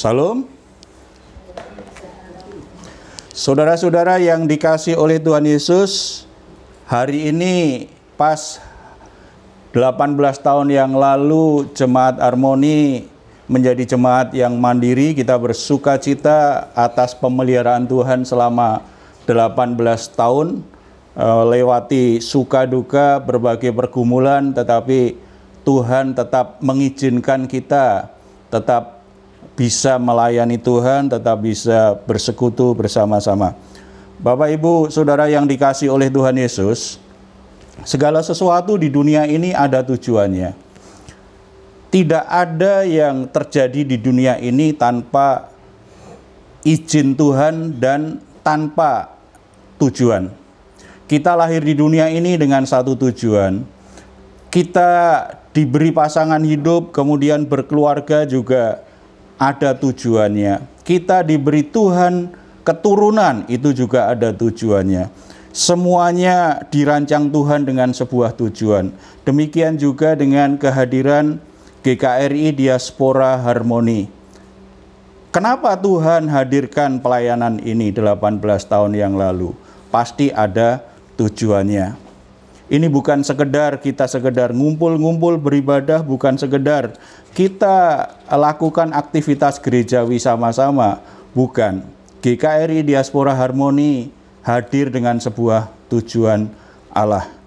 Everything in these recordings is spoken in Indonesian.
Salam. Saudara-saudara yang dikasih oleh Tuhan Yesus, hari ini pas 18 tahun yang lalu jemaat Harmoni menjadi jemaat yang mandiri, kita bersuka cita atas pemeliharaan Tuhan selama 18 tahun eh, lewati suka duka berbagai pergumulan tetapi Tuhan tetap mengizinkan kita tetap bisa melayani Tuhan, tetap bisa bersekutu bersama-sama. Bapak, Ibu, Saudara yang dikasih oleh Tuhan Yesus, segala sesuatu di dunia ini ada tujuannya. Tidak ada yang terjadi di dunia ini tanpa izin Tuhan dan tanpa tujuan. Kita lahir di dunia ini dengan satu tujuan. Kita diberi pasangan hidup, kemudian berkeluarga juga ada tujuannya. Kita diberi Tuhan keturunan itu juga ada tujuannya. Semuanya dirancang Tuhan dengan sebuah tujuan. Demikian juga dengan kehadiran GKRI Diaspora Harmoni. Kenapa Tuhan hadirkan pelayanan ini 18 tahun yang lalu? Pasti ada tujuannya. Ini bukan sekedar kita sekedar ngumpul-ngumpul beribadah, bukan sekedar kita lakukan aktivitas gerejawi sama-sama, bukan. GKRI Diaspora Harmoni hadir dengan sebuah tujuan Allah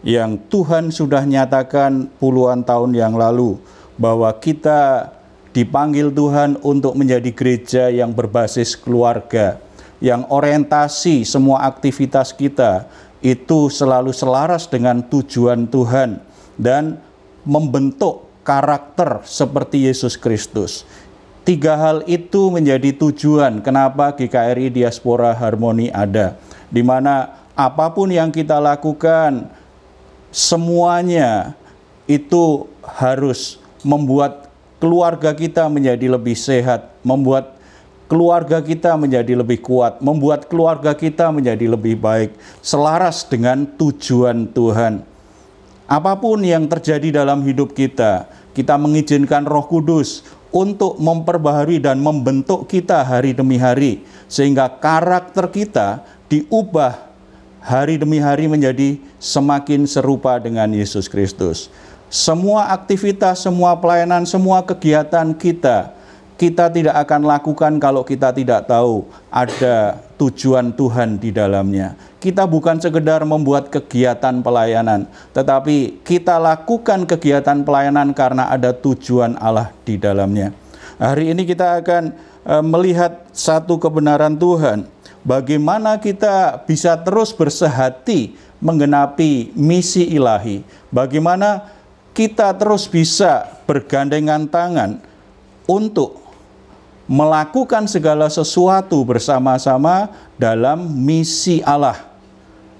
yang Tuhan sudah nyatakan puluhan tahun yang lalu bahwa kita dipanggil Tuhan untuk menjadi gereja yang berbasis keluarga, yang orientasi semua aktivitas kita itu selalu selaras dengan tujuan Tuhan dan membentuk karakter seperti Yesus Kristus. Tiga hal itu menjadi tujuan kenapa GKRI Diaspora Harmoni ada, di mana apa pun yang kita lakukan, semuanya itu harus membuat keluarga kita menjadi lebih sehat, membuat keluarga kita menjadi lebih kuat, membuat keluarga kita menjadi lebih baik, selaras dengan tujuan Tuhan. Apa pun yang terjadi dalam hidup kita, kita mengizinkan Roh Kudus untuk memperbaharui dan membentuk kita hari demi hari, sehingga karakter kita diubah hari demi hari menjadi semakin serupa dengan Yesus Kristus. Semua aktivitas, semua pelayanan, semua kegiatan kita kita tidak akan lakukan kalau kita tidak tahu ada tujuan Tuhan di dalamnya. Kita bukan sekedar membuat kegiatan pelayanan, tetapi kita lakukan kegiatan pelayanan karena ada tujuan Allah di dalamnya. Hari ini kita akan e, melihat satu kebenaran Tuhan, bagaimana kita bisa terus bersehati menggenapi misi ilahi, bagaimana kita terus bisa bergandengan tangan untuk melakukan segala sesuatu bersama-sama dalam misi Allah.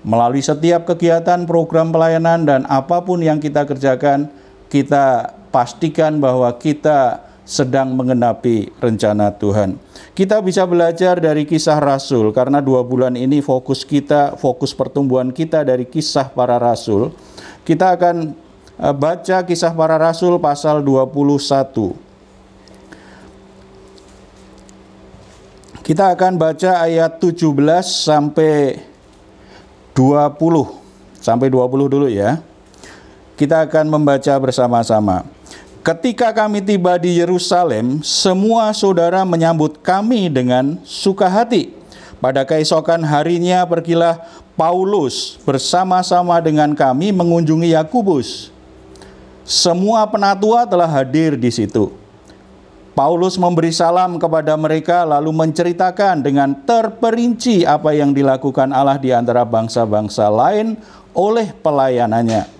Melalui setiap kegiatan, program pelayanan, dan apa pun yang kita kerjakan, kita pastikan bahwa kita sedang mengenapi rencana Tuhan. Kita bisa belajar dari kisah Rasul karena dua bulan ini fokus kita, fokus pertumbuhan kita dari kisah para Rasul. Kita akan eh, baca kisah para Rasul pasal 21. Kita akan baca ayat 17 sampai 20. Sampai 20 dulu ya. Kita akan membaca bersama-sama. Ketika kami tiba di Yerusalem, semua saudara menyambut kami dengan suka hati. Pada keesokan harinya pergilah Paulus bersama-sama dengan kami mengunjungi Yakubus. Semua penatua telah hadir di situ. Paulus memberi salam kepada mereka lalu menceritakan dengan terperinci apa yang dilakukan Allah di antara bangsa-bangsa lain oleh pelayanannya.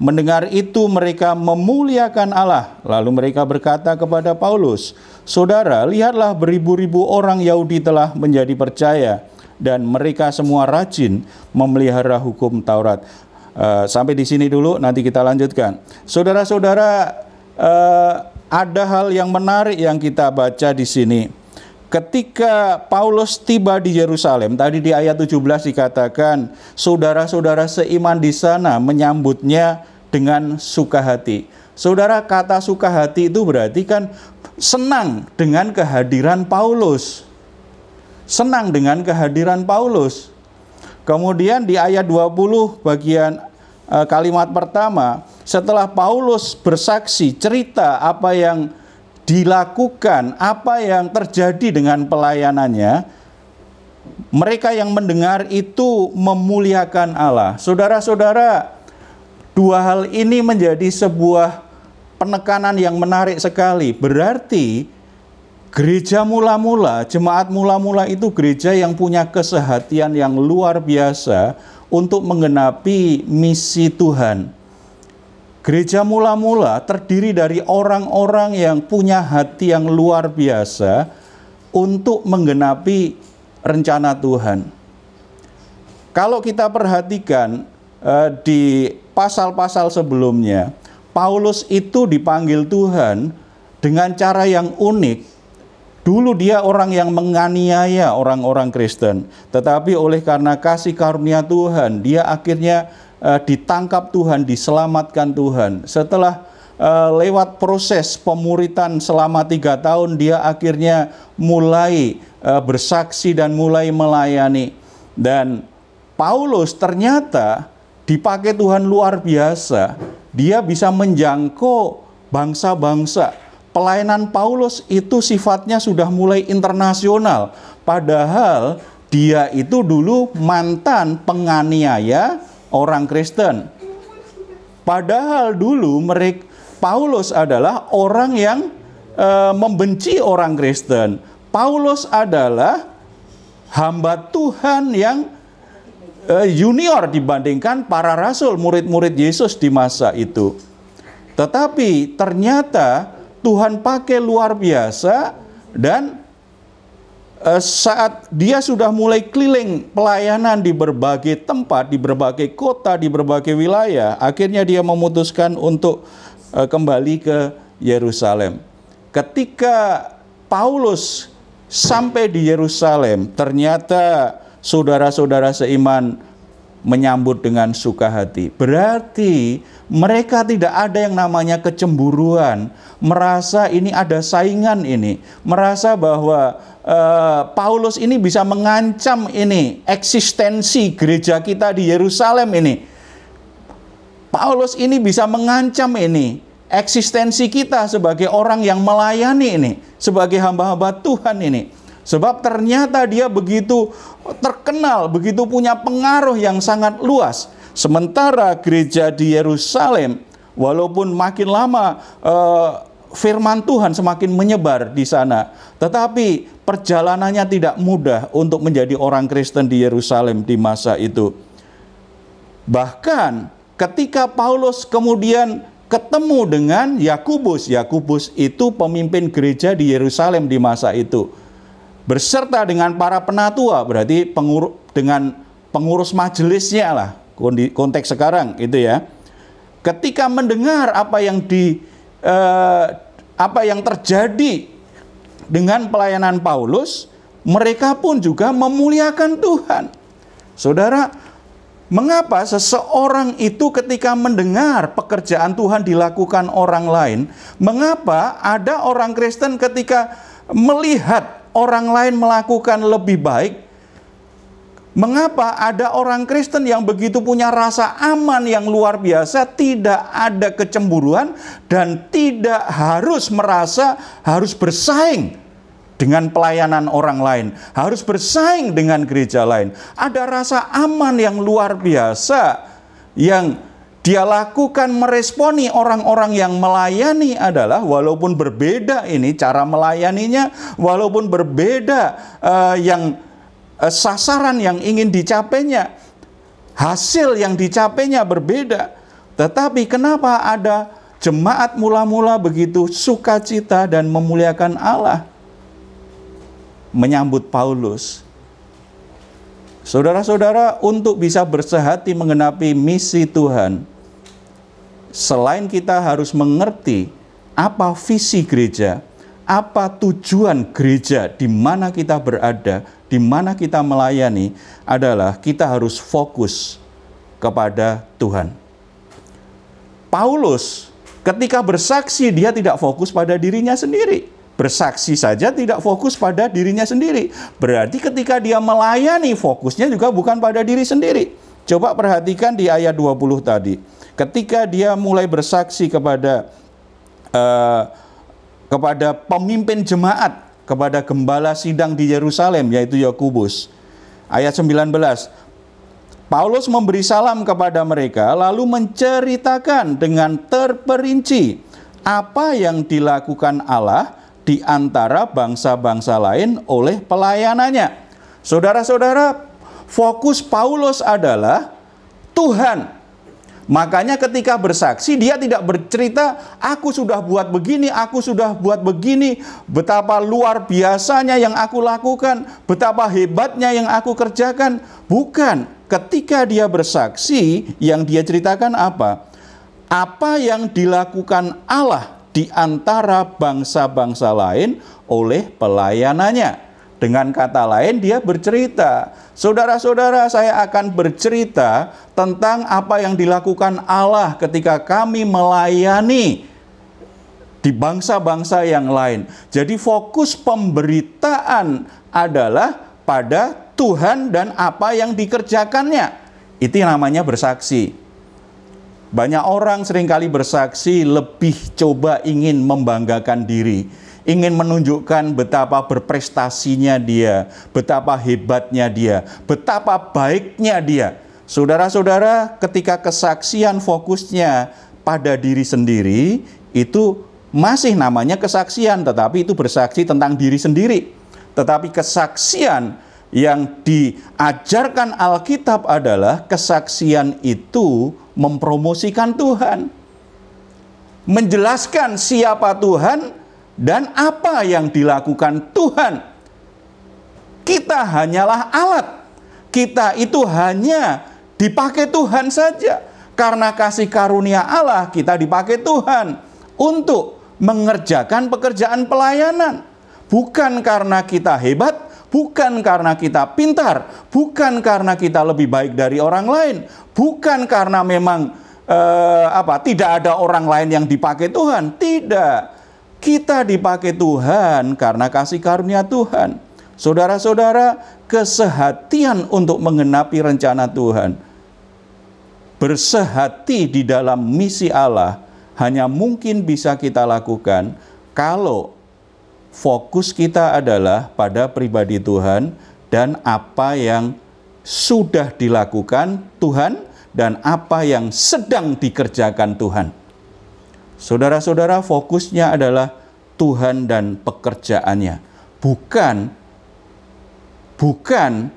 Mendengar itu mereka memuliakan Allah. Lalu mereka berkata kepada Paulus, "Saudara, lihatlah beribu-ribu orang Yahudi telah menjadi percaya dan mereka semua rajin memelihara hukum Taurat." Uh, sampai di sini dulu, nanti kita lanjutkan. Saudara-saudara, uh, ada hal yang menarik yang kita baca di sini. Ketika Paulus tiba di Yerusalem, tadi di ayat 17 dikatakan, saudara-saudara seiman di sana menyambutnya dengan suka hati. Saudara, kata suka hati itu berarti kan senang dengan kehadiran Paulus. Senang dengan kehadiran Paulus. Kemudian di ayat 20 bagian e, kalimat pertama, setelah Paulus bersaksi cerita apa yang dilakukan, apa yang terjadi dengan pelayanannya, mereka yang mendengar itu memuliakan Allah. Saudara-saudara, dua hal ini menjadi sebuah penekanan yang menarik sekali. Berarti gereja mula-mula, jemaat mula-mula itu gereja yang punya kesehatian yang luar biasa untuk menggenapi misi Tuhan. Gereja mula-mula terdiri dari orang-orang yang punya hati yang luar biasa untuk menggenapi rencana Tuhan. Kalau kita perhatikan eh, di pasal-pasal sebelumnya, Paulus itu dipanggil Tuhan dengan cara yang unik. Dulu dia orang yang menganiaya orang-orang Kristen, tetapi oleh karena kasih karunia Tuhan, dia akhirnya uh, ditangkap Tuhan, diselamatkan Tuhan. Setelah uh, lewat proses pemuritan selama tiga tahun, dia akhirnya mulai uh, bersaksi dan mulai melayani. Dan Paulus ternyata dipakai Tuhan luar biasa dia bisa menjangkau bangsa-bangsa. Pelayanan Paulus itu sifatnya sudah mulai internasional, padahal dia itu dulu mantan penganiaya orang Kristen. Padahal dulu mereka Paulus adalah orang yang e, membenci orang Kristen. Paulus adalah hamba Tuhan yang uh, junior dibandingkan para rasul murid-murid Yesus di masa itu. Tetapi ternyata Tuhan pakai luar biasa dan saat dia sudah mulai keliling pelayanan di berbagai tempat, di berbagai kota, di berbagai wilayah, akhirnya dia memutuskan untuk uh, kembali ke Yerusalem. Ketika Paulus sampai di Yerusalem, ternyata saudara-saudara seiman menyambut dengan suka hati. Berarti mereka tidak ada yang namanya kecemburuan, merasa ini ada saingan ini, merasa bahwa uh, Paulus ini bisa mengancam ini eksistensi gereja kita di Yerusalem ini. Paulus ini bisa mengancam ini eksistensi kita sebagai orang yang melayani ini, sebagai hamba-hamba Tuhan ini. Sebab ternyata dia begitu terkenal, begitu punya pengaruh yang sangat luas. Sementara gereja di Yerusalem, walaupun makin lama eh, firman Tuhan semakin menyebar di sana, tetapi perjalanannya tidak mudah untuk menjadi orang Kristen di Yerusalem di masa itu. Bahkan ketika Paulus kemudian ketemu dengan Yakubus, Yakubus itu pemimpin gereja di Yerusalem di masa itu berserta dengan para penatua berarti pengur dengan pengurus majelisnya lah konteks sekarang itu ya. Ketika mendengar apa yang di eh, apa yang terjadi dengan pelayanan Paulus mereka pun juga memuliakan Tuhan. Saudara mengapa seseorang itu ketika mendengar pekerjaan Tuhan dilakukan orang lain mengapa ada orang Kristen ketika melihat orang lain melakukan lebih baik, mengapa ada orang Kristen yang begitu punya rasa aman yang luar biasa, tidak ada kecemburuan, dan tidak harus merasa harus bersaing dengan pelayanan orang lain, harus bersaing dengan gereja lain. Ada rasa aman yang luar biasa yang dia lakukan meresponi orang-orang yang melayani adalah walaupun berbeda ini cara melayaninya, walaupun berbeda uh, yang sasaran yang ingin dicapainya, hasil yang dicapainya berbeda. Tetapi kenapa ada jemaat mula-mula begitu sukacita dan memuliakan Allah menyambut Paulus? Saudara-saudara, untuk bisa bersehati mengenapi misi Tuhan, selain kita harus mengerti apa visi gereja, apa tujuan gereja, di mana kita berada, di mana kita melayani, adalah kita harus fokus kepada Tuhan. Paulus Ketika bersaksi, dia tidak fokus pada dirinya sendiri. Bersaksi saja tidak fokus pada dirinya sendiri. Berarti ketika dia melayani, fokusnya juga bukan pada diri sendiri. Coba perhatikan di ayat 20 tadi. Ketika dia mulai bersaksi kepada uh, kepada pemimpin jemaat, kepada gembala sidang di Yerusalem yaitu Yakubus. Ayat 19. Paulus memberi salam kepada mereka lalu menceritakan dengan terperinci apa yang dilakukan Allah di antara bangsa-bangsa lain oleh pelayanannya. Saudara-saudara, fokus Paulus adalah Tuhan Makanya ketika bersaksi dia tidak bercerita aku sudah buat begini, aku sudah buat begini, betapa luar biasanya yang aku lakukan, betapa hebatnya yang aku kerjakan. Bukan, ketika dia bersaksi yang dia ceritakan apa? Apa yang dilakukan Allah di antara bangsa-bangsa lain oleh pelayanannya. Dengan kata lain dia bercerita Saudara-saudara, saya akan bercerita tentang apa yang dilakukan Allah ketika kami melayani di bangsa-bangsa yang lain. Jadi fokus pemberitaan adalah pada Tuhan dan apa yang dikerjakannya. Itu yang namanya bersaksi. Banyak orang sering kali bersaksi lebih coba ingin membanggakan diri ingin menunjukkan betapa berprestasinya dia, betapa hebatnya dia, betapa baiknya dia. Saudara-saudara, ketika kesaksian fokusnya pada diri sendiri, itu masih namanya kesaksian, tetapi itu bersaksi tentang diri sendiri. Tetapi kesaksian yang diajarkan Alkitab adalah kesaksian itu mempromosikan Tuhan, menjelaskan siapa Tuhan dan apa yang dilakukan Tuhan. Kita hanyalah alat. Kita itu hanya dipakai Tuhan saja. Karena kasih karunia Allah kita dipakai Tuhan untuk mengerjakan pekerjaan pelayanan. Bukan karena kita hebat, bukan karena kita pintar, bukan karena kita lebih baik dari orang lain, bukan karena memang eh, apa tidak ada orang lain yang dipakai Tuhan, tidak kita dipakai Tuhan karena kasih karunia Tuhan. Saudara-saudara, kesehatian untuk mengenapi rencana Tuhan. Bersehati di dalam misi Allah hanya mungkin bisa kita lakukan kalau fokus kita adalah pada pribadi Tuhan dan apa yang sudah dilakukan Tuhan dan apa yang sedang dikerjakan Tuhan. Saudara-saudara, fokusnya adalah Tuhan dan pekerjaannya, bukan bukan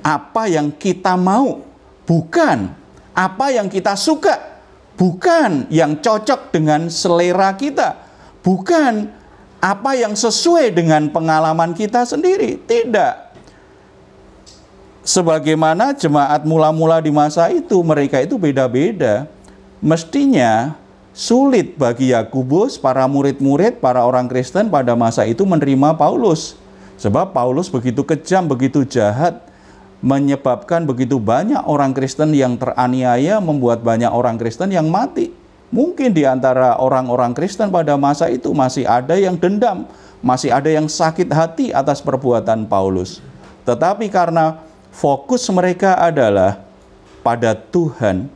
apa yang kita mau, bukan apa yang kita suka, bukan yang cocok dengan selera kita, bukan apa yang sesuai dengan pengalaman kita sendiri. Tidak. Sebagaimana jemaat mula-mula di masa itu, mereka itu beda-beda. Mestinya sulit bagi Yakubus, para murid-murid, para orang Kristen pada masa itu menerima Paulus. Sebab Paulus begitu kejam, begitu jahat, menyebabkan begitu banyak orang Kristen yang teraniaya, membuat banyak orang Kristen yang mati. Mungkin di antara orang-orang Kristen pada masa itu masih ada yang dendam, masih ada yang sakit hati atas perbuatan Paulus. Tetapi karena fokus mereka adalah pada Tuhan,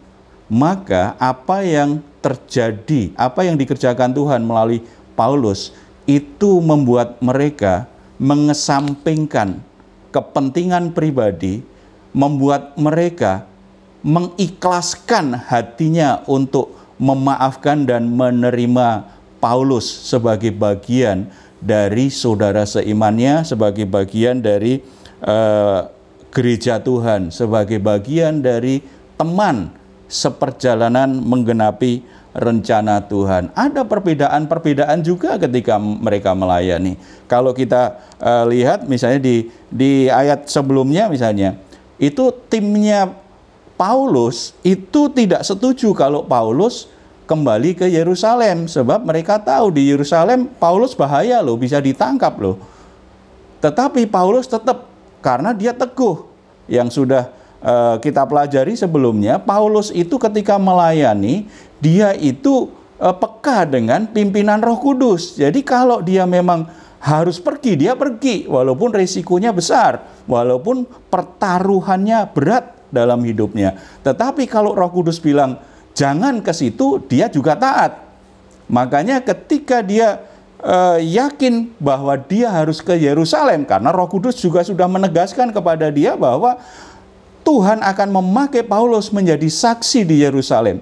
maka apa yang terjadi, apa yang dikerjakan Tuhan melalui Paulus itu membuat mereka mengesampingkan kepentingan pribadi, membuat mereka mengikhlaskan hatinya untuk memaafkan dan menerima Paulus sebagai bagian dari saudara seimannya, sebagai bagian dari uh, gereja Tuhan, sebagai bagian dari teman seperjalanan menggenapi rencana Tuhan. Ada perbedaan-perbedaan juga ketika mereka melayani. Kalau kita uh, lihat misalnya di di ayat sebelumnya misalnya, itu timnya Paulus itu tidak setuju kalau Paulus kembali ke Yerusalem sebab mereka tahu di Yerusalem Paulus bahaya loh, bisa ditangkap loh. Tetapi Paulus tetap karena dia teguh yang sudah uh, kita pelajari sebelumnya, Paulus itu ketika melayani, dia itu uh, peka dengan pimpinan Roh Kudus. Jadi kalau dia memang harus pergi, dia pergi walaupun resikonya besar, walaupun pertaruhannya berat dalam hidupnya. Tetapi kalau Roh Kudus bilang jangan ke situ, dia juga taat. Makanya ketika dia uh, yakin bahwa dia harus ke Yerusalem karena Roh Kudus juga sudah menegaskan kepada dia bahwa Tuhan akan memakai Paulus menjadi saksi di Yerusalem.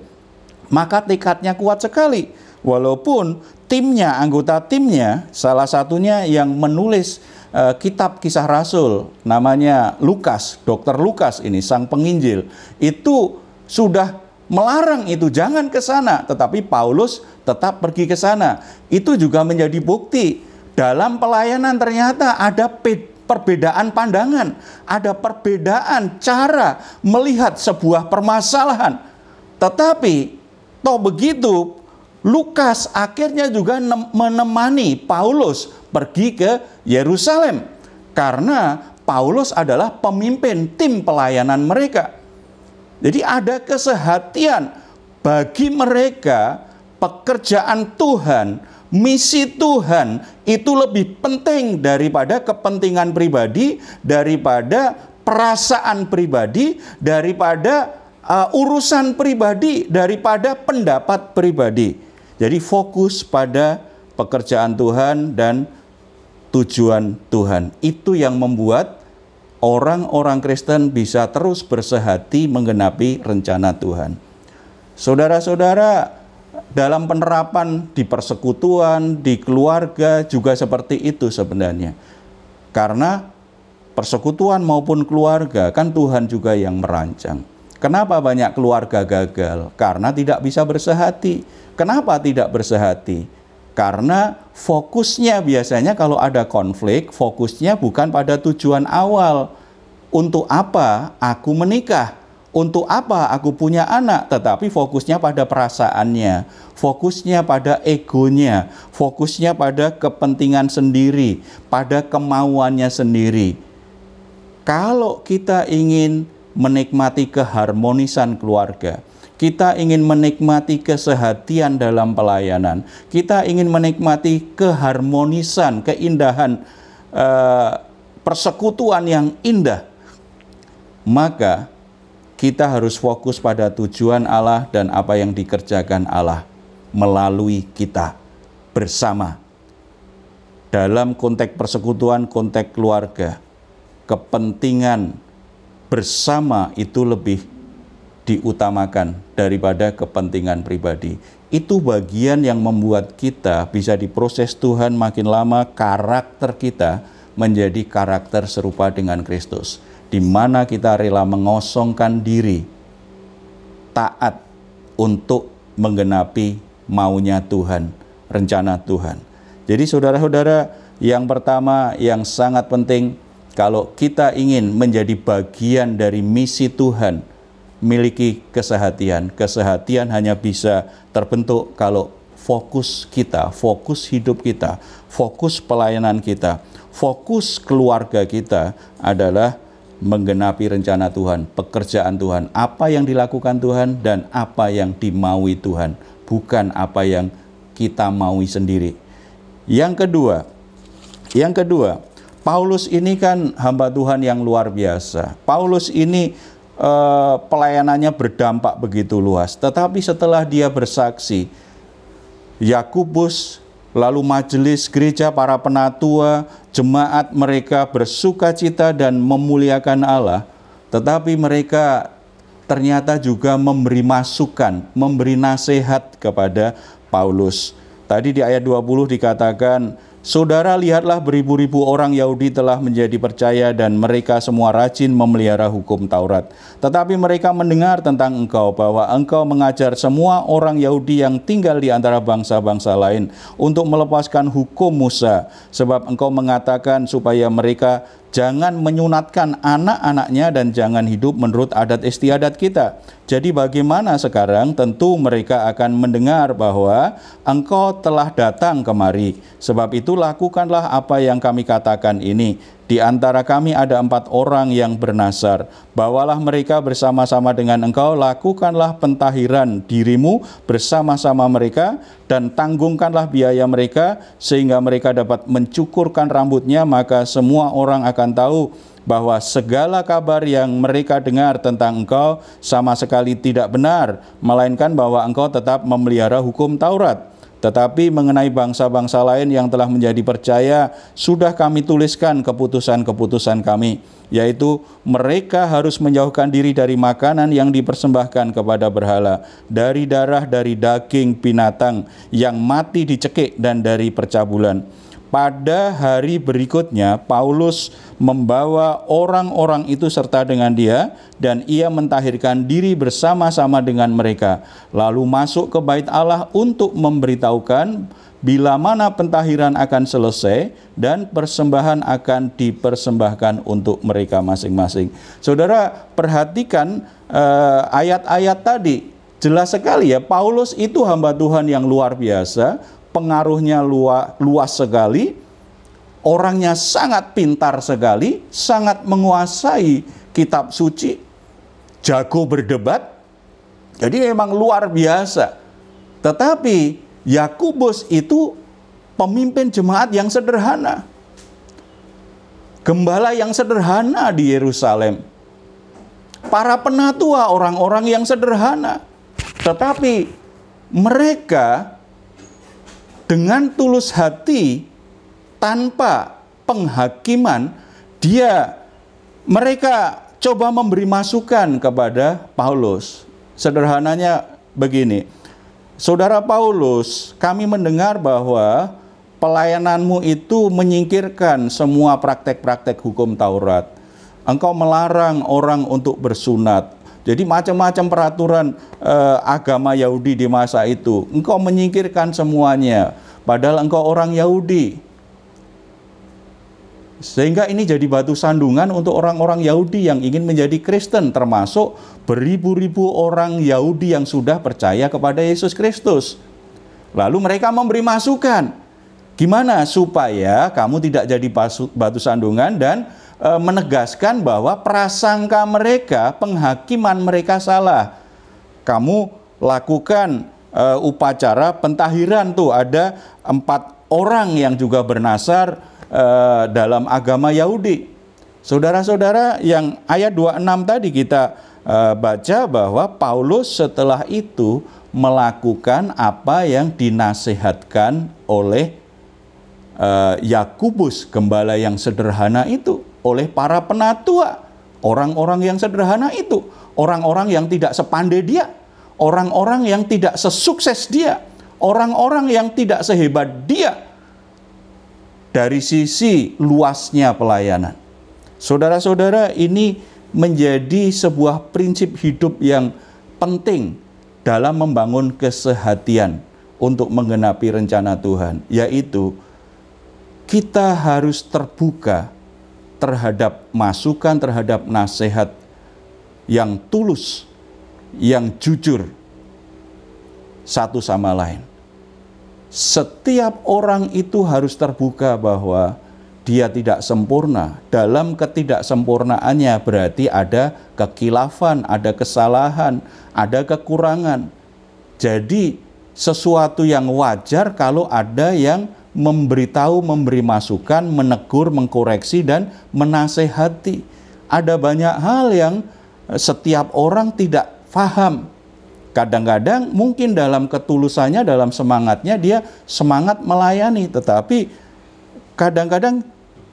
Maka tekadnya kuat sekali. Walaupun timnya, anggota timnya, salah satunya yang menulis uh, kitab kisah Rasul, namanya Lukas, dokter Lukas ini, sang penginjil, itu sudah melarang itu, jangan ke sana. Tetapi Paulus tetap pergi ke sana. Itu juga menjadi bukti. Dalam pelayanan ternyata ada perbedaan pandangan, ada perbedaan cara melihat sebuah permasalahan. Tetapi toh begitu Lukas akhirnya juga menemani Paulus pergi ke Yerusalem karena Paulus adalah pemimpin tim pelayanan mereka. Jadi ada kesehatian bagi mereka pekerjaan Tuhan misi Tuhan itu lebih penting daripada kepentingan pribadi, daripada perasaan pribadi, daripada uh, urusan pribadi, daripada pendapat pribadi. Jadi fokus pada pekerjaan Tuhan dan tujuan Tuhan. Itu yang membuat orang-orang Kristen bisa terus bersehati menggenapi rencana Tuhan. Saudara-saudara, dalam penerapan di persekutuan, di keluarga juga seperti itu sebenarnya. Karena persekutuan maupun keluarga kan Tuhan juga yang merancang. Kenapa banyak keluarga gagal? Karena tidak bisa bersehati. Kenapa tidak bersehati? Karena fokusnya biasanya kalau ada konflik, fokusnya bukan pada tujuan awal. Untuk apa aku menikah? Untuk apa aku punya anak, tetapi fokusnya pada perasaannya, fokusnya pada egonya, fokusnya pada kepentingan sendiri, pada kemauannya sendiri. Kalau kita ingin menikmati keharmonisan keluarga, kita ingin menikmati kesehatian dalam pelayanan, kita ingin menikmati keharmonisan, keindahan, uh, persekutuan yang indah, maka kita harus fokus pada tujuan Allah dan apa yang dikerjakan Allah melalui kita bersama. Dalam konteks persekutuan, konteks keluarga, kepentingan bersama itu lebih diutamakan daripada kepentingan pribadi. Itu bagian yang membuat kita bisa diproses Tuhan makin lama karakter kita menjadi karakter serupa dengan Kristus di mana kita rela mengosongkan diri, taat untuk menggenapi maunya Tuhan, rencana Tuhan. Jadi saudara-saudara, yang pertama yang sangat penting kalau kita ingin menjadi bagian dari misi Tuhan, miliki kesehatian. Kesehatian hanya bisa terbentuk kalau fokus kita, fokus hidup kita, fokus pelayanan kita, fokus keluarga kita adalah menggenapi rencana Tuhan, pekerjaan Tuhan, apa yang dilakukan Tuhan dan apa yang dimaui Tuhan, bukan apa yang kita maui sendiri. Yang kedua, yang kedua, Paulus ini kan hamba Tuhan yang luar biasa. Paulus ini eh, pelayanannya berdampak begitu luas, tetapi setelah dia bersaksi, Yakubus lalu majelis gereja para penatua, jemaat mereka bersuka cita dan memuliakan Allah, tetapi mereka ternyata juga memberi masukan, memberi nasihat kepada Paulus. Tadi di ayat 20 dikatakan, Saudara lihatlah beribu-ribu orang Yahudi telah menjadi percaya dan mereka semua rajin memelihara hukum Taurat. Tetapi mereka mendengar tentang engkau bahwa engkau mengajar semua orang Yahudi yang tinggal di antara bangsa-bangsa lain untuk melepaskan hukum Musa. Sebab engkau mengatakan supaya mereka jangan menyunatkan anak-anaknya dan jangan hidup menurut adat istiadat kita. Jadi bagaimana sekarang? Tentu mereka akan mendengar bahwa engkau telah datang kemari. Sebab itulah lakukanlah apa yang kami katakan ini. Di antara kami ada empat orang yang bernasar. Bawalah mereka bersama-sama dengan engkau, lakukanlah pentahiran dirimu bersama-sama mereka, dan tanggungkanlah biaya mereka, sehingga mereka dapat mencukurkan rambutnya, maka semua orang akan tahu bahwa segala kabar yang mereka dengar tentang engkau sama sekali tidak benar, melainkan bahwa engkau tetap memelihara hukum Taurat. Tetapi mengenai bangsa-bangsa lain yang telah menjadi percaya, sudah kami tuliskan keputusan-keputusan kami, yaitu mereka harus menjauhkan diri dari makanan yang dipersembahkan kepada berhala, dari darah, dari daging binatang yang mati dicekik, dan dari percabulan pada hari berikutnya, Paulus membawa orang-orang itu serta dengan dia, dan ia mentahirkan diri bersama-sama dengan mereka, lalu masuk ke Bait Allah untuk memberitahukan bila mana pentahiran akan selesai dan persembahan akan dipersembahkan untuk mereka masing-masing. Saudara, perhatikan eh, ayat-ayat uh, tadi, jelas sekali ya, Paulus itu hamba Tuhan yang luar biasa pengaruhnya luas, luas sekali, orangnya sangat pintar sekali, sangat menguasai kitab suci, jago berdebat. Jadi memang luar biasa. Tetapi Yakubus itu pemimpin jemaat yang sederhana. Gembala yang sederhana di Yerusalem. Para penatua orang-orang yang sederhana. Tetapi mereka dengan tulus hati tanpa penghakiman dia mereka coba memberi masukan kepada Paulus. Sederhananya begini. Saudara Paulus, kami mendengar bahwa pelayananmu itu menyingkirkan semua praktek-praktek hukum Taurat. Engkau melarang orang untuk bersunat. Jadi macam-macam peraturan eh, agama Yahudi di masa itu, engkau menyingkirkan semuanya. Padahal engkau orang Yahudi. Sehingga ini jadi batu sandungan untuk orang-orang Yahudi yang ingin menjadi Kristen, termasuk beribu-ribu orang Yahudi yang sudah percaya kepada Yesus Kristus. Lalu mereka memberi masukan, gimana supaya kamu tidak jadi batu sandungan dan e, menegaskan bahwa prasangka mereka, penghakiman mereka salah. Kamu lakukan e, upacara pentahiran tuh ada empat orang yang juga bernasar e, dalam agama Yahudi. Saudara-saudara yang ayat 26 tadi kita e, baca bahwa Paulus setelah itu melakukan apa yang dinasehatkan oleh Yakubus gembala yang sederhana itu oleh para penatua, orang-orang yang sederhana itu, orang-orang yang tidak sepandai dia, orang-orang yang tidak sesukses dia, orang-orang yang tidak sehebat dia. Dari sisi luasnya pelayanan. Saudara-saudara, ini menjadi sebuah prinsip hidup yang penting dalam membangun kesehatian untuk menggenapi rencana Tuhan, yaitu kita harus terbuka terhadap masukan, terhadap nasihat yang tulus, yang jujur satu sama lain. Setiap orang itu harus terbuka bahwa dia tidak sempurna. Dalam ketidaksempurnaannya berarti ada kekilafan, ada kesalahan, ada kekurangan. Jadi sesuatu yang wajar kalau ada yang memberitahu, memberi masukan, menegur, mengkoreksi, dan menasehati. Ada banyak hal yang eh, setiap orang tidak faham. Kadang-kadang mungkin dalam ketulusannya, dalam semangatnya dia semangat melayani, tetapi kadang-kadang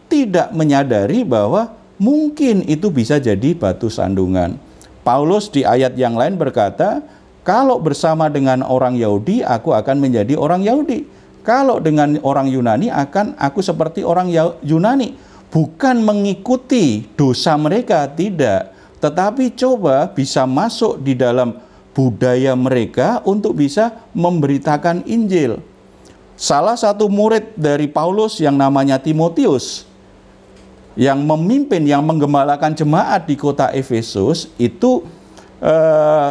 tidak menyadari bahwa mungkin itu bisa jadi batu sandungan. Paulus di ayat yang lain berkata, "Kalau bersama dengan orang Yahudi, aku akan menjadi orang Yahudi." Kalau dengan orang Yunani akan aku seperti orang Yunani, bukan mengikuti dosa mereka, tidak, tetapi coba bisa masuk di dalam budaya mereka untuk bisa memberitakan Injil. Salah satu murid dari Paulus yang namanya Timotius yang memimpin, yang menggembalakan jemaat di kota Efesus itu eh,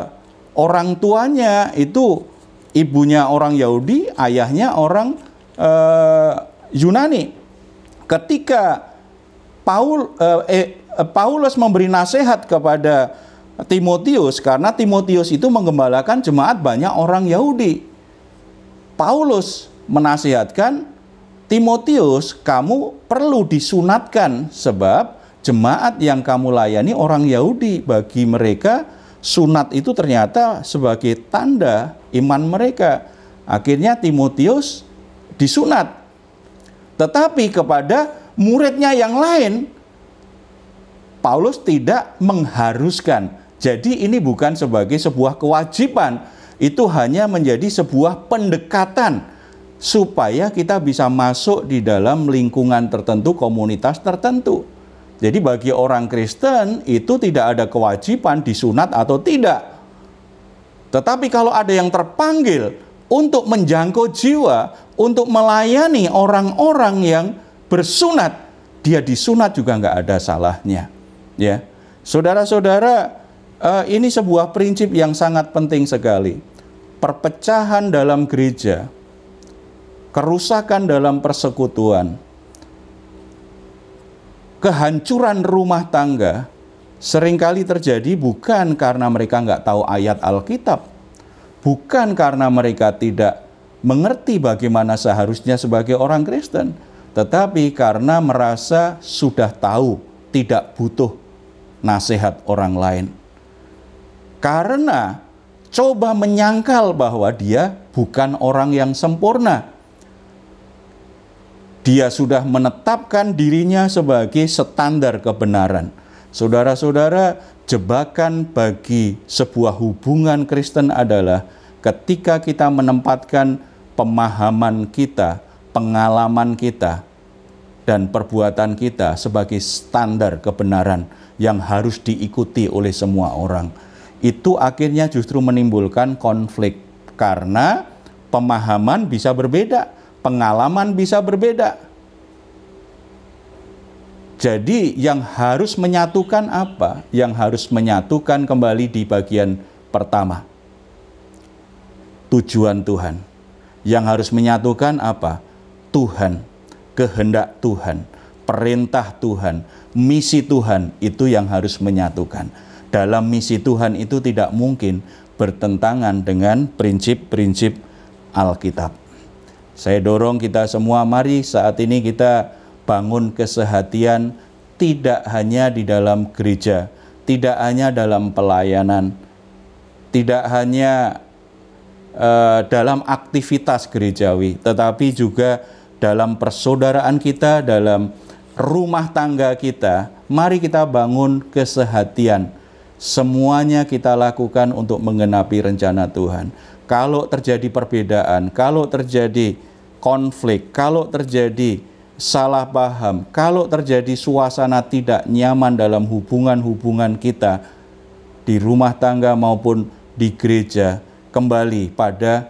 orang tuanya itu ibunya orang Yahudi, ayahnya orang uh, Yunani. Ketika Paul eh, eh, Paulus memberi nasihat kepada Timotius karena Timotius itu menggembalakan jemaat banyak orang Yahudi. Paulus menasihatkan Timotius, kamu perlu disunatkan sebab jemaat yang kamu layani orang Yahudi. Bagi mereka sunat itu ternyata sebagai tanda iman mereka. Akhirnya Timotius disunat. Tetapi kepada muridnya yang lain, Paulus tidak mengharuskan. Jadi ini bukan sebagai sebuah kewajiban, itu hanya menjadi sebuah pendekatan supaya kita bisa masuk di dalam lingkungan tertentu, komunitas tertentu. Jadi bagi orang Kristen itu tidak ada kewajiban disunat atau tidak. Tetapi kalau ada yang terpanggil untuk menjangkau jiwa, untuk melayani orang-orang yang bersunat, dia disunat juga nggak ada salahnya. Ya, saudara-saudara, uh, ini sebuah prinsip yang sangat penting sekali. Perpecahan dalam gereja, kerusakan dalam persekutuan, kehancuran rumah tangga sering kali terjadi bukan karena mereka nggak tahu ayat Alkitab, bukan karena mereka tidak mengerti bagaimana seharusnya sebagai orang Kristen, tetapi karena merasa sudah tahu tidak butuh nasihat orang lain. Karena coba menyangkal bahwa dia bukan orang yang sempurna, dia sudah menetapkan dirinya sebagai standar kebenaran. Saudara-saudara, jebakan bagi sebuah hubungan Kristen adalah ketika kita menempatkan pemahaman kita, pengalaman kita, dan perbuatan kita sebagai standar kebenaran yang harus diikuti oleh semua orang. Itu akhirnya justru menimbulkan konflik karena pemahaman bisa berbeda, pengalaman bisa berbeda. Jadi yang harus menyatukan apa? Yang harus menyatukan kembali di bagian pertama. Tujuan Tuhan. Yang harus menyatukan apa? Tuhan, kehendak Tuhan, perintah Tuhan, misi Tuhan itu yang harus menyatukan. Dalam misi Tuhan itu tidak mungkin bertentangan dengan prinsip-prinsip Alkitab. Saya dorong kita semua, mari saat ini kita bangun kesehatian tidak hanya di dalam gereja, tidak hanya dalam pelayanan, tidak hanya uh, dalam aktivitas gerejawi, tetapi juga dalam persaudaraan kita, dalam rumah tangga kita. Mari kita bangun kesehatian. Semuanya kita lakukan untuk mengenapi rencana Tuhan. Kalau terjadi perbedaan, kalau terjadi konflik, kalau terjadi salah paham, kalau terjadi suasana tidak nyaman dalam hubungan-hubungan kita di rumah tangga maupun di gereja, kembali pada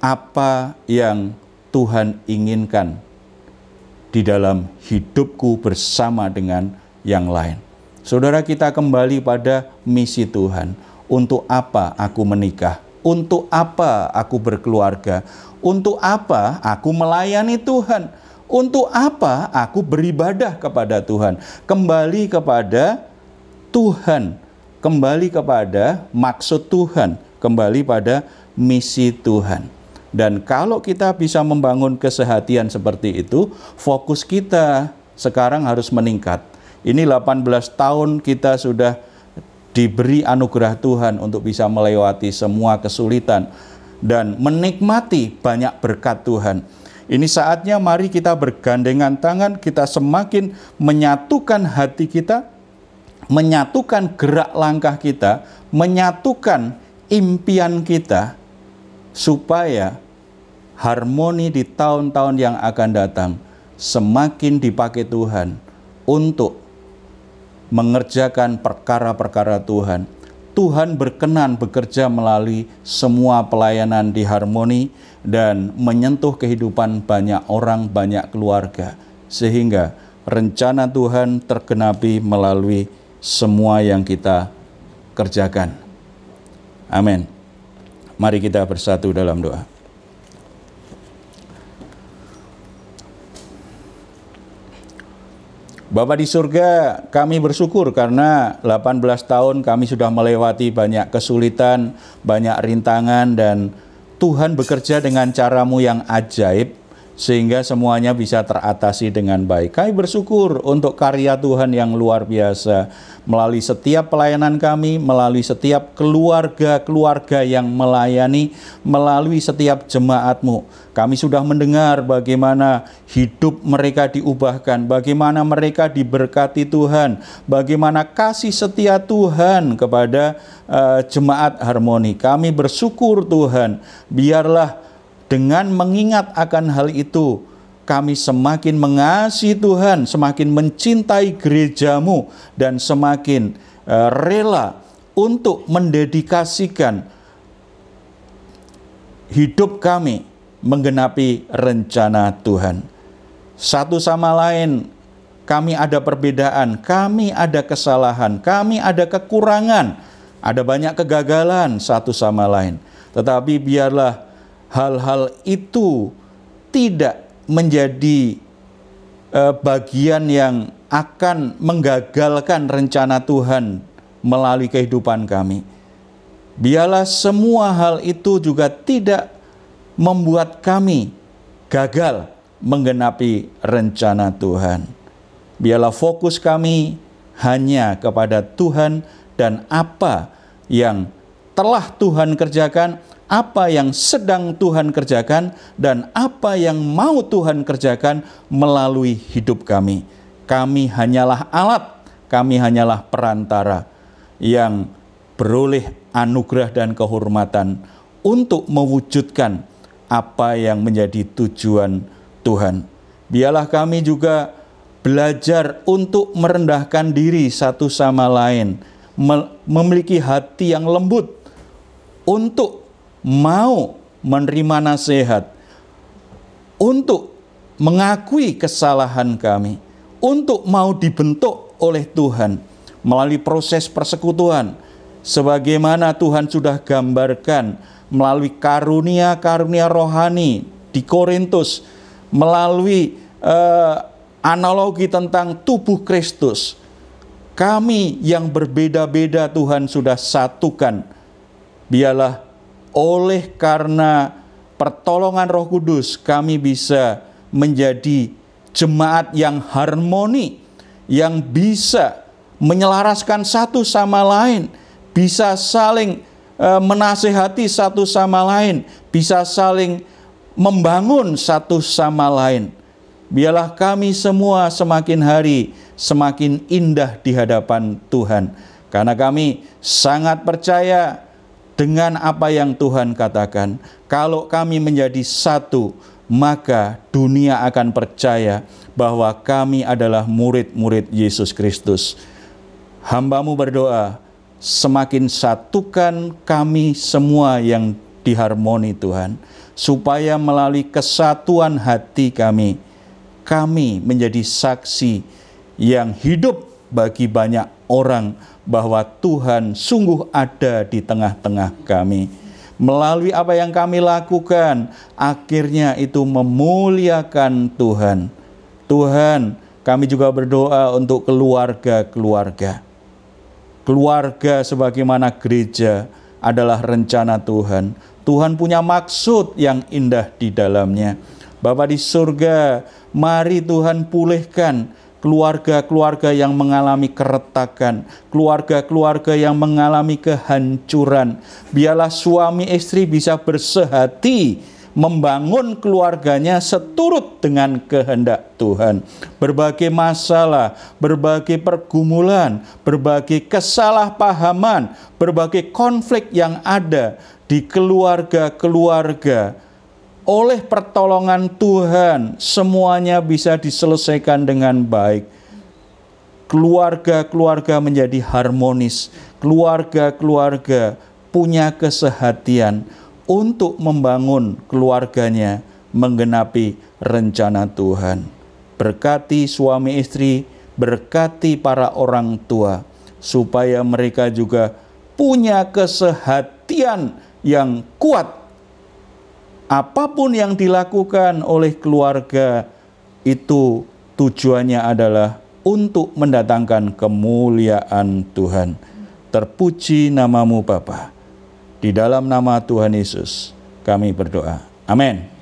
apa yang Tuhan inginkan di dalam hidupku bersama dengan yang lain. Saudara kita kembali pada misi Tuhan. Untuk apa aku menikah? Untuk apa aku berkeluarga? Untuk apa aku melayani Tuhan? Untuk apa aku beribadah kepada Tuhan? Kembali kepada Tuhan, kembali kepada maksud Tuhan, kembali pada misi Tuhan. Dan kalau kita bisa membangun kesehatian seperti itu, fokus kita sekarang harus meningkat. Ini 18 tahun kita sudah diberi anugerah Tuhan untuk bisa melewati semua kesulitan dan menikmati banyak berkat Tuhan. Ini saatnya mari kita bergandengan tangan, kita semakin menyatukan hati kita, menyatukan gerak langkah kita, menyatukan impian kita, supaya harmoni di tahun-tahun yang akan datang semakin dipakai Tuhan untuk mengerjakan perkara-perkara Tuhan. Tuhan berkenan bekerja melalui semua pelayanan di harmoni dan menyentuh kehidupan banyak orang, banyak keluarga, sehingga rencana Tuhan tergenapi melalui semua yang kita kerjakan. Amin. Mari kita bersatu dalam doa. Bapak di surga, kami bersyukur karena 18 tahun kami sudah melewati banyak kesulitan, banyak rintangan dan Tuhan bekerja dengan caramu yang ajaib sehingga semuanya bisa teratasi dengan baik. Kami bersyukur untuk karya Tuhan yang luar biasa melalui setiap pelayanan kami, melalui setiap keluarga-keluarga yang melayani, melalui setiap jemaatmu. Kami sudah mendengar bagaimana hidup mereka diubahkan, bagaimana mereka diberkati Tuhan, bagaimana kasih setia Tuhan kepada uh, jemaat harmoni. Kami bersyukur Tuhan, biarlah dengan mengingat akan hal itu, kami semakin mengasihi Tuhan, semakin mencintai gerejamu, dan semakin uh, rela untuk mendedikasikan hidup kami menggenapi rencana Tuhan. Satu sama lain, kami ada perbedaan, kami ada kesalahan, kami ada kekurangan, ada banyak kegagalan satu sama lain. Tetapi biarlah hal-hal itu tidak menjadi uh, bagian yang akan menggagalkan rencana Tuhan melalui kehidupan kami. Biarlah semua hal itu juga tidak membuat kami gagal menggenapi rencana Tuhan. Biarlah fokus kami hanya kepada Tuhan dan apa yang telah Tuhan kerjakan apa yang sedang Tuhan kerjakan dan apa yang mau Tuhan kerjakan melalui hidup kami. Kami hanyalah alat, kami hanyalah perantara yang beroleh anugerah dan kehormatan untuk mewujudkan apa yang menjadi tujuan Tuhan. Biarlah kami juga belajar untuk merendahkan diri satu sama lain, memiliki hati yang lembut untuk mau menerima nasihat, untuk mengakui kesalahan kami, untuk mau dibentuk oleh Tuhan melalui proses persekutuan, sebagaimana Tuhan sudah gambarkan melalui karunia-karunia rohani di Korintus, melalui uh, analogi tentang tubuh Kristus. Kami yang berbeda-beda Tuhan sudah satukan. Biarlah oleh karena pertolongan Roh Kudus, kami bisa menjadi jemaat yang harmoni, yang bisa menyelaraskan satu sama lain, bisa saling e, menasehati satu sama lain, bisa saling membangun satu sama lain. Biarlah kami semua semakin hari semakin indah di hadapan Tuhan, karena kami sangat percaya dengan apa yang Tuhan katakan. Kalau kami menjadi satu, maka dunia akan percaya bahwa kami adalah murid-murid Yesus Kristus. Hambamu berdoa, semakin satukan kami semua yang diharmoni Tuhan, supaya melalui kesatuan hati kami, kami menjadi saksi yang hidup bagi banyak orang bahwa Tuhan sungguh ada di tengah-tengah kami. Melalui apa yang kami lakukan, akhirnya itu memuliakan Tuhan. Tuhan, kami juga berdoa untuk keluarga-keluarga. Keluarga sebagaimana gereja adalah rencana Tuhan. Tuhan punya maksud yang indah di dalamnya. Bapa di surga, mari Tuhan pulihkan keluarga-keluarga yang mengalami keretakan, keluarga-keluarga yang mengalami kehancuran. Biarlah suami istri bisa bersehati membangun keluarganya seturut dengan kehendak Tuhan. Berbagai masalah, berbagai pergumulan, berbagai kesalahpahaman, berbagai konflik yang ada di keluarga-keluarga oleh pertolongan Tuhan semuanya bisa diselesaikan dengan baik. Keluarga-keluarga menjadi harmonis, keluarga-keluarga punya kesehatian untuk membangun keluarganya menggenapi rencana Tuhan. Berkati suami istri, berkati para orang tua supaya mereka juga punya kesehatian yang kuat apa pun yang dilakukan oleh keluarga itu tujuannya adalah untuk mendatangkan kemuliaan Tuhan. Terpuji namamu Bapa. Di dalam nama Tuhan Yesus kami berdoa. Amin.